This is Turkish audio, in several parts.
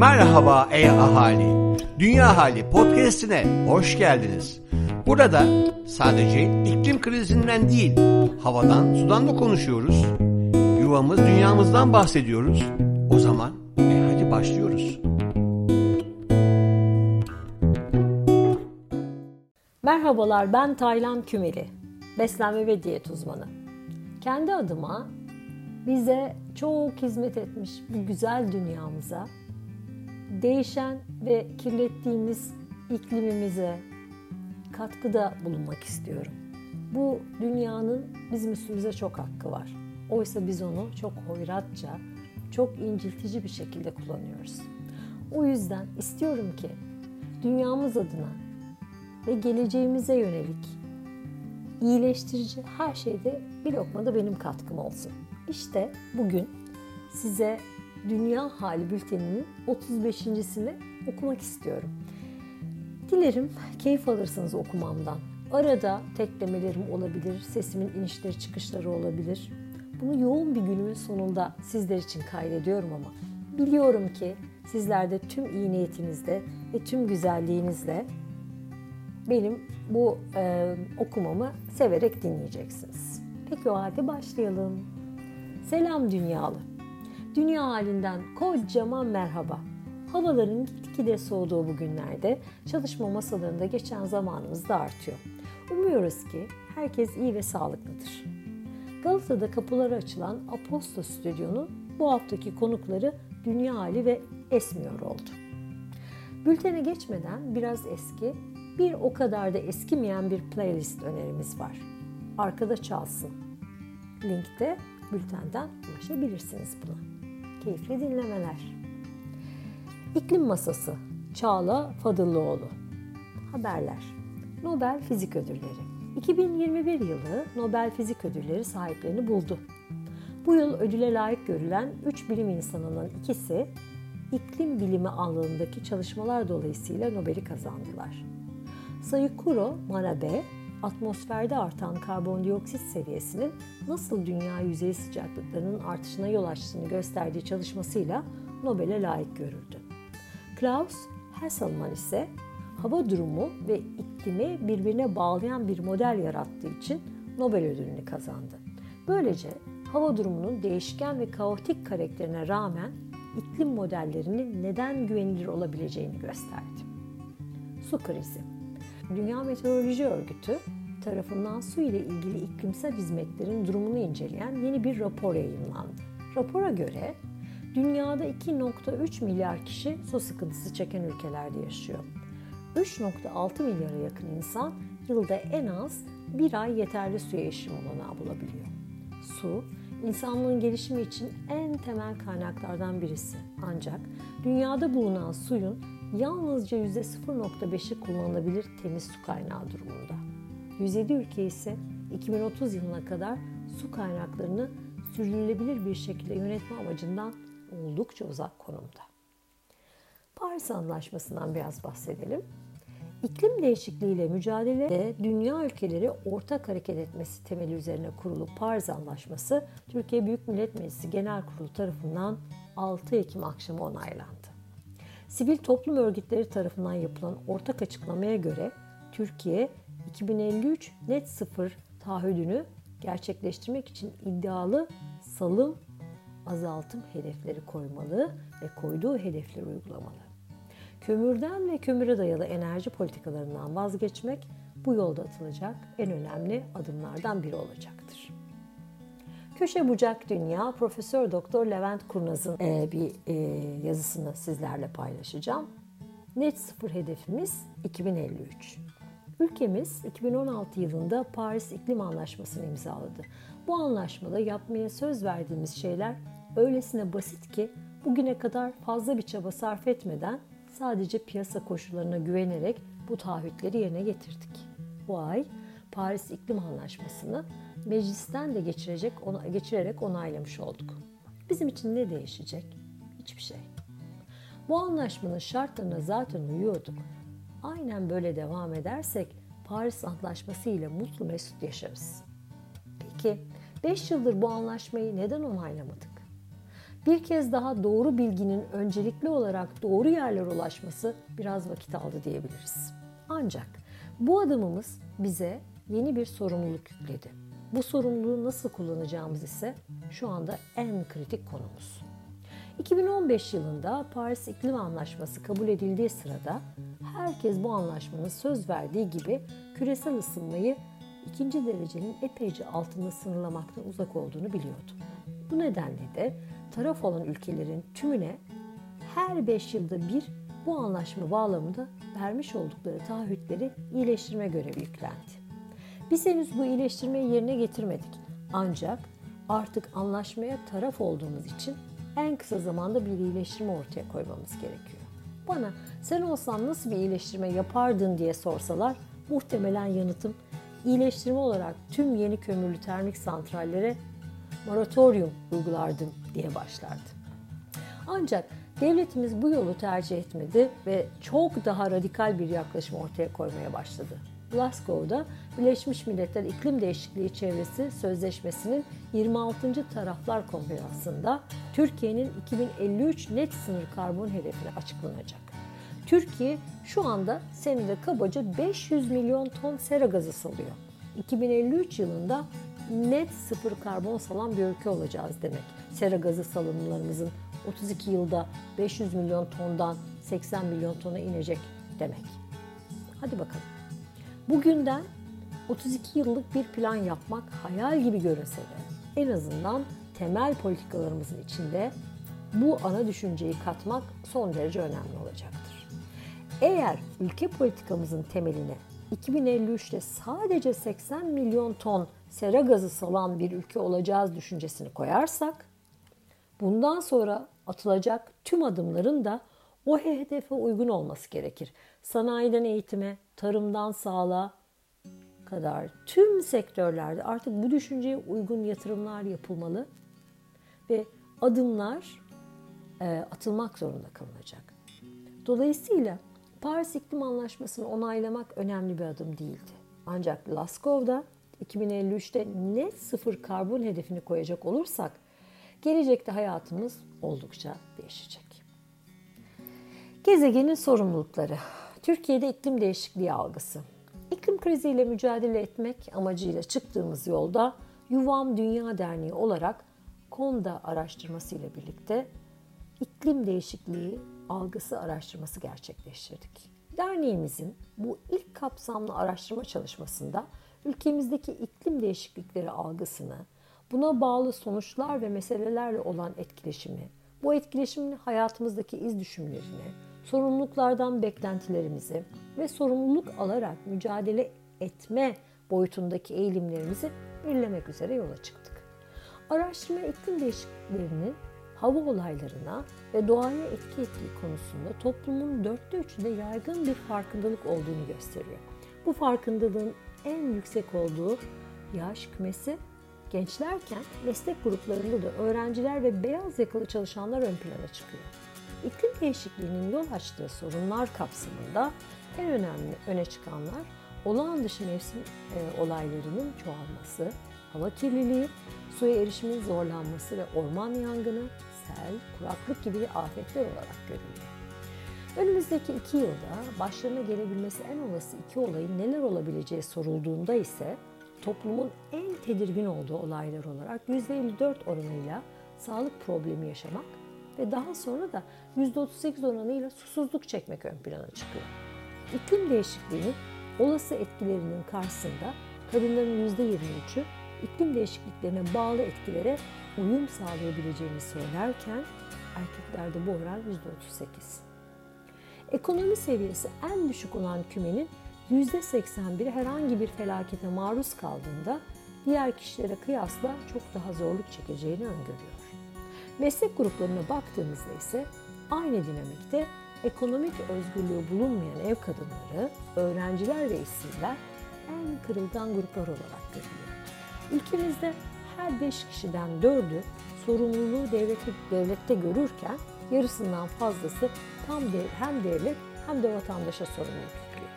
Merhaba ey ahali. Dünya Hali podcast'ine hoş geldiniz. Burada sadece iklim krizinden değil, havadan, sudan da konuşuyoruz. Yuvamız, dünyamızdan bahsediyoruz. O zaman e hadi başlıyoruz. Merhabalar ben Taylan Kümeli. Beslenme ve diyet uzmanı. Kendi adıma bize çok hizmet etmiş bu güzel dünyamıza değişen ve kirlettiğimiz iklimimize katkıda bulunmak istiyorum. Bu dünyanın bizim üstümüze çok hakkı var. Oysa biz onu çok hoyratça, çok inciltici bir şekilde kullanıyoruz. O yüzden istiyorum ki dünyamız adına ve geleceğimize yönelik iyileştirici her şeyde bir lokmada benim katkım olsun. İşte bugün size Dünya Hali Bülteni'nin 35.sini okumak istiyorum. Dilerim keyif alırsınız okumamdan. Arada teklemelerim olabilir, sesimin inişleri çıkışları olabilir. Bunu yoğun bir günümün sonunda sizler için kaydediyorum ama biliyorum ki sizler de tüm iyi niyetinizle ve tüm güzelliğinizle benim bu e, okumamı severek dinleyeceksiniz. Peki o halde başlayalım. Selam dünyalı. Dünya halinden kocaman merhaba. Havaların gitgide soğuduğu bu günlerde çalışma masalarında geçen zamanımız da artıyor. Umuyoruz ki herkes iyi ve sağlıklıdır. Galata'da kapıları açılan Aposto Stüdyo'nun bu haftaki konukları Dünya Hali ve Esmiyor oldu. Bültene geçmeden biraz eski, bir o kadar da eskimeyen bir playlist önerimiz var. Arkada çalsın. Linkte bültenden ulaşabilirsiniz buna. Keyifli dinlemeler. İklim Masası Çağla Fadıllıoğlu Haberler Nobel Fizik Ödülleri 2021 yılı Nobel Fizik Ödülleri sahiplerini buldu. Bu yıl ödüle layık görülen 3 bilim insanının ikisi iklim bilimi alanındaki çalışmalar dolayısıyla Nobel'i kazandılar. Sayukuro Manabe, atmosferde artan karbondioksit seviyesinin nasıl dünya yüzeyi sıcaklıklarının artışına yol açtığını gösterdiği çalışmasıyla Nobel'e layık görüldü. Klaus Hasselmann ise hava durumu ve iklimi birbirine bağlayan bir model yarattığı için Nobel ödülünü kazandı. Böylece hava durumunun değişken ve kaotik karakterine rağmen iklim modellerinin neden güvenilir olabileceğini gösterdi. Su krizi Dünya Meteoroloji Örgütü tarafından su ile ilgili iklimsel hizmetlerin durumunu inceleyen yeni bir rapor yayınlandı. Rapora göre dünyada 2.3 milyar kişi su sıkıntısı çeken ülkelerde yaşıyor. 3.6 milyara yakın insan yılda en az bir ay yeterli suya erişim olanağı bulabiliyor. Su, insanlığın gelişimi için en temel kaynaklardan birisi. Ancak dünyada bulunan suyun yalnızca %0.5'i kullanılabilir temiz su kaynağı durumunda. 107 ülke ise 2030 yılına kadar su kaynaklarını sürdürülebilir bir şekilde yönetme amacından oldukça uzak konumda. Paris Anlaşması'ndan biraz bahsedelim. İklim değişikliğiyle mücadelede dünya ülkeleri ortak hareket etmesi temeli üzerine kurulu Paris Anlaşması Türkiye Büyük Millet Meclisi Genel Kurulu tarafından 6 Ekim akşamı onaylandı. Sivil toplum örgütleri tarafından yapılan ortak açıklamaya göre Türkiye 2053 net sıfır taahhüdünü gerçekleştirmek için iddialı salım azaltım hedefleri koymalı ve koyduğu hedefleri uygulamalı. Kömürden ve kömüre dayalı enerji politikalarından vazgeçmek bu yolda atılacak en önemli adımlardan biri olacaktır. Köşe Bucak Dünya Profesör Doktor Levent Kurnaz'ın e, bir e, yazısını sizlerle paylaşacağım. Net sıfır hedefimiz 2053. Ülkemiz 2016 yılında Paris İklim Anlaşması'nı imzaladı. Bu anlaşmada yapmaya söz verdiğimiz şeyler öylesine basit ki bugüne kadar fazla bir çaba sarf etmeden sadece piyasa koşullarına güvenerek bu taahhütleri yerine getirdik. Bu ay Paris İklim Anlaşması'nı meclisten de geçirecek, geçirerek onaylamış olduk. Bizim için ne değişecek? Hiçbir şey. Bu anlaşmanın şartlarına zaten uyuyorduk. Aynen böyle devam edersek Paris Antlaşması ile mutlu mesut yaşarız. Peki 5 yıldır bu anlaşmayı neden onaylamadık? Bir kez daha doğru bilginin öncelikli olarak doğru yerlere ulaşması biraz vakit aldı diyebiliriz. Ancak bu adımımız bize yeni bir sorumluluk yükledi. Bu sorumluluğu nasıl kullanacağımız ise şu anda en kritik konumuz. 2015 yılında Paris İklim Anlaşması kabul edildiği sırada herkes bu anlaşmanın söz verdiği gibi küresel ısınmayı ikinci derecenin epeyce altında sınırlamaktan uzak olduğunu biliyordu. Bu nedenle de taraf olan ülkelerin tümüne her 5 yılda bir bu anlaşma bağlamında vermiş oldukları taahhütleri iyileştirme görevi yüklendi. Biz henüz bu iyileştirmeyi yerine getirmedik. Ancak artık anlaşmaya taraf olduğumuz için en kısa zamanda bir iyileştirme ortaya koymamız gerekiyor. Bana sen olsan nasıl bir iyileştirme yapardın diye sorsalar muhtemelen yanıtım iyileştirme olarak tüm yeni kömürlü termik santrallere moratorium uygulardım diye başlardı. Ancak devletimiz bu yolu tercih etmedi ve çok daha radikal bir yaklaşım ortaya koymaya başladı. Glasgow'da Birleşmiş Milletler İklim Değişikliği Çevresi Sözleşmesi'nin 26. Taraflar Konferansı'nda Türkiye'nin 2053 net sınır karbon hedefine açıklanacak. Türkiye şu anda senede kabaca 500 milyon ton sera gazı salıyor. 2053 yılında net sıfır karbon salan bir ülke olacağız demek. Sera gazı salımlarımızın 32 yılda 500 milyon tondan 80 milyon tona inecek demek. Hadi bakalım. Bugünden 32 yıllık bir plan yapmak hayal gibi görünse de en azından temel politikalarımızın içinde bu ana düşünceyi katmak son derece önemli olacaktır. Eğer ülke politikamızın temeline 2053'te sadece 80 milyon ton sera gazı salan bir ülke olacağız düşüncesini koyarsak, bundan sonra atılacak tüm adımların da o hedefe uygun olması gerekir. Sanayiden eğitime, tarımdan sağlığa kadar tüm sektörlerde artık bu düşünceye uygun yatırımlar yapılmalı ve adımlar e, atılmak zorunda kalınacak. Dolayısıyla Paris İklim Anlaşması'nı onaylamak önemli bir adım değildi. Ancak Glasgow'da 2053'te net sıfır karbon hedefini koyacak olursak gelecekte hayatımız oldukça değişecek. Gezegenin sorumlulukları. Türkiye'de iklim değişikliği algısı. İklim kriziyle mücadele etmek amacıyla çıktığımız yolda Yuvam Dünya Derneği olarak KONDA araştırması ile birlikte iklim değişikliği algısı araştırması gerçekleştirdik. Derneğimizin bu ilk kapsamlı araştırma çalışmasında ülkemizdeki iklim değişiklikleri algısını, buna bağlı sonuçlar ve meselelerle olan etkileşimi, bu etkileşimin hayatımızdaki iz düşümlerini, sorumluluklardan beklentilerimizi ve sorumluluk alarak mücadele etme boyutundaki eğilimlerimizi belirlemek üzere yola çıktık. Araştırma iklim değişikliklerinin hava olaylarına ve doğaya etki ettiği konusunda toplumun dörtte üçünde yaygın bir farkındalık olduğunu gösteriyor. Bu farkındalığın en yüksek olduğu yaş kümesi gençlerken meslek gruplarında da öğrenciler ve beyaz yakalı çalışanlar ön plana çıkıyor. İklim değişikliğinin yol açtığı sorunlar kapsamında en önemli öne çıkanlar olağan dışı mevsim e, olaylarının çoğalması, hava kirliliği, suya erişimin zorlanması ve orman yangını, sel, kuraklık gibi afetler olarak görülüyor. Önümüzdeki iki yılda başlarına gelebilmesi en olası iki olayın neler olabileceği sorulduğunda ise toplumun en tedirgin olduğu olaylar olarak %54 oranıyla sağlık problemi yaşamak ve daha sonra da %38 oranıyla susuzluk çekmek ön plana çıkıyor. İklim değişikliğinin olası etkilerinin karşısında kadınların %23'ü iklim değişikliklerine bağlı etkilere uyum sağlayabileceğini söylerken erkeklerde bu oran %38. Ekonomi seviyesi en düşük olan kümenin %81'i herhangi bir felakete maruz kaldığında diğer kişilere kıyasla çok daha zorluk çekeceğini öngörüyor. Meslek gruplarına baktığımızda ise aynı dinamikte ekonomik özgürlüğü bulunmayan ev kadınları, öğrenciler ve işsizler en kırılgan gruplar olarak görülüyor. Ülkemizde her 5 kişiden 4'ü sorumluluğu devleti, devlette görürken yarısından fazlası tam de, hem devlet hem de vatandaşa sorumluluk yüklüyor.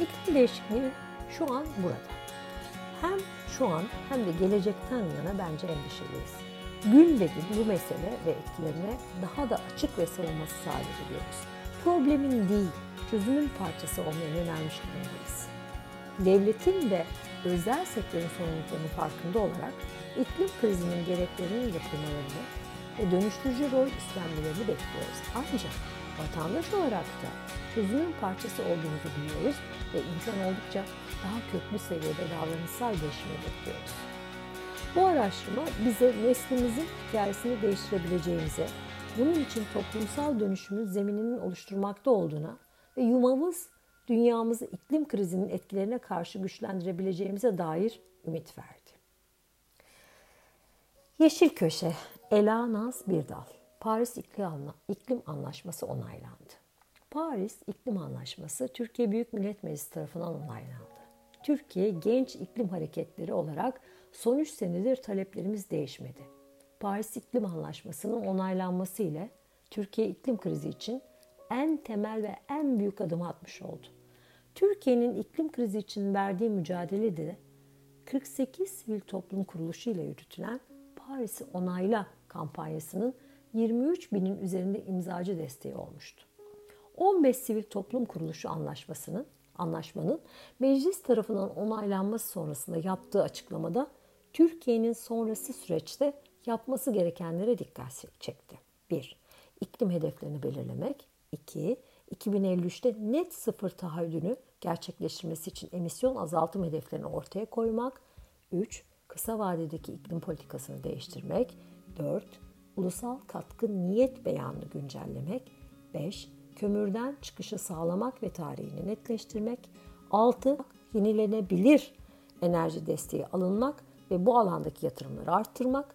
İklim değişikliği şu an burada. Hem şu an hem de gelecekten yana bence endişeliyiz. Gün be gün bu mesele ve etkilerine daha da açık ve savunması sağlayabiliyoruz. Problemin değil, çözümün parçası olmaya yönelmiş durumdayız. Devletin ve özel sektörün sorumluluklarının farkında olarak iklim krizinin gereklerini yapılmalarını ve dönüştürücü rol üstlenmelerini bekliyoruz. Ancak vatandaş olarak da çözümün parçası olduğumuzu biliyoruz ve imkan oldukça daha köklü seviyede davranışsal değişimi bekliyoruz. Bu araştırma bize neslimizin hikayesini değiştirebileceğimize, bunun için toplumsal dönüşümün zemininin oluşturmakta olduğuna ve yumamız dünyamızı iklim krizinin etkilerine karşı güçlendirebileceğimize dair ümit verdi. Yeşil Köşe, Ela Naz Birdal, Paris İklim Anlaşması onaylandı. Paris İklim Anlaşması Türkiye Büyük Millet Meclisi tarafından onaylandı. Türkiye genç iklim hareketleri olarak son 3 senedir taleplerimiz değişmedi. Paris İklim Anlaşması'nın onaylanması ile Türkiye iklim krizi için en temel ve en büyük adım atmış oldu. Türkiye'nin iklim krizi için verdiği mücadelede de 48 sivil toplum kuruluşu ile yürütülen Paris'i onayla kampanyasının 23 binin üzerinde imzacı desteği olmuştu. 15 sivil toplum kuruluşu anlaşmasının anlaşmanın meclis tarafından onaylanması sonrasında yaptığı açıklamada Türkiye'nin sonrası süreçte yapması gerekenlere dikkat çekti. 1. İklim hedeflerini belirlemek. 2. 2053'te net sıfır taahhüdünü gerçekleştirmesi için emisyon azaltım hedeflerini ortaya koymak. 3. Kısa vadedeki iklim politikasını değiştirmek. 4. Ulusal katkı niyet beyanını güncellemek. 5 kömürden çıkışı sağlamak ve tarihini netleştirmek. 6. Yenilenebilir enerji desteği alınmak ve bu alandaki yatırımları arttırmak.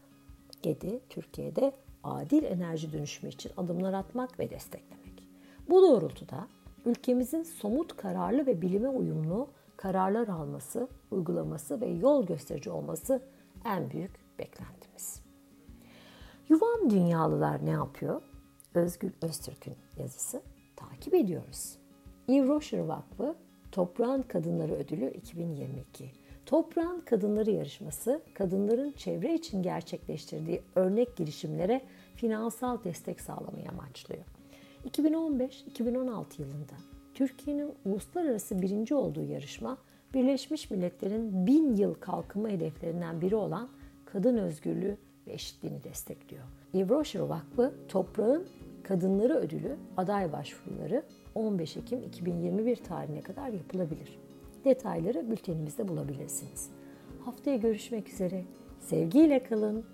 7. Türkiye'de adil enerji dönüşümü için adımlar atmak ve desteklemek. Bu doğrultuda ülkemizin somut kararlı ve bilime uyumlu kararlar alması, uygulaması ve yol gösterici olması en büyük beklentimiz. Yuvam Dünyalılar ne yapıyor? Özgür Öztürk'ün yazısı takip ediyoruz. Eve Rocher Vakfı Toprağın Kadınları Ödülü 2022. Toprağın Kadınları yarışması, kadınların çevre için gerçekleştirdiği örnek girişimlere finansal destek sağlamayı amaçlıyor. 2015-2016 yılında Türkiye'nin uluslararası birinci olduğu yarışma, Birleşmiş Milletler'in bin yıl kalkınma hedeflerinden biri olan kadın özgürlüğü ve eşitliğini destekliyor. Eve Rocher Vakfı, Toprağın Kadınları Ödülü aday başvuruları 15 Ekim 2021 tarihine kadar yapılabilir. Detayları bültenimizde bulabilirsiniz. Haftaya görüşmek üzere. Sevgiyle kalın.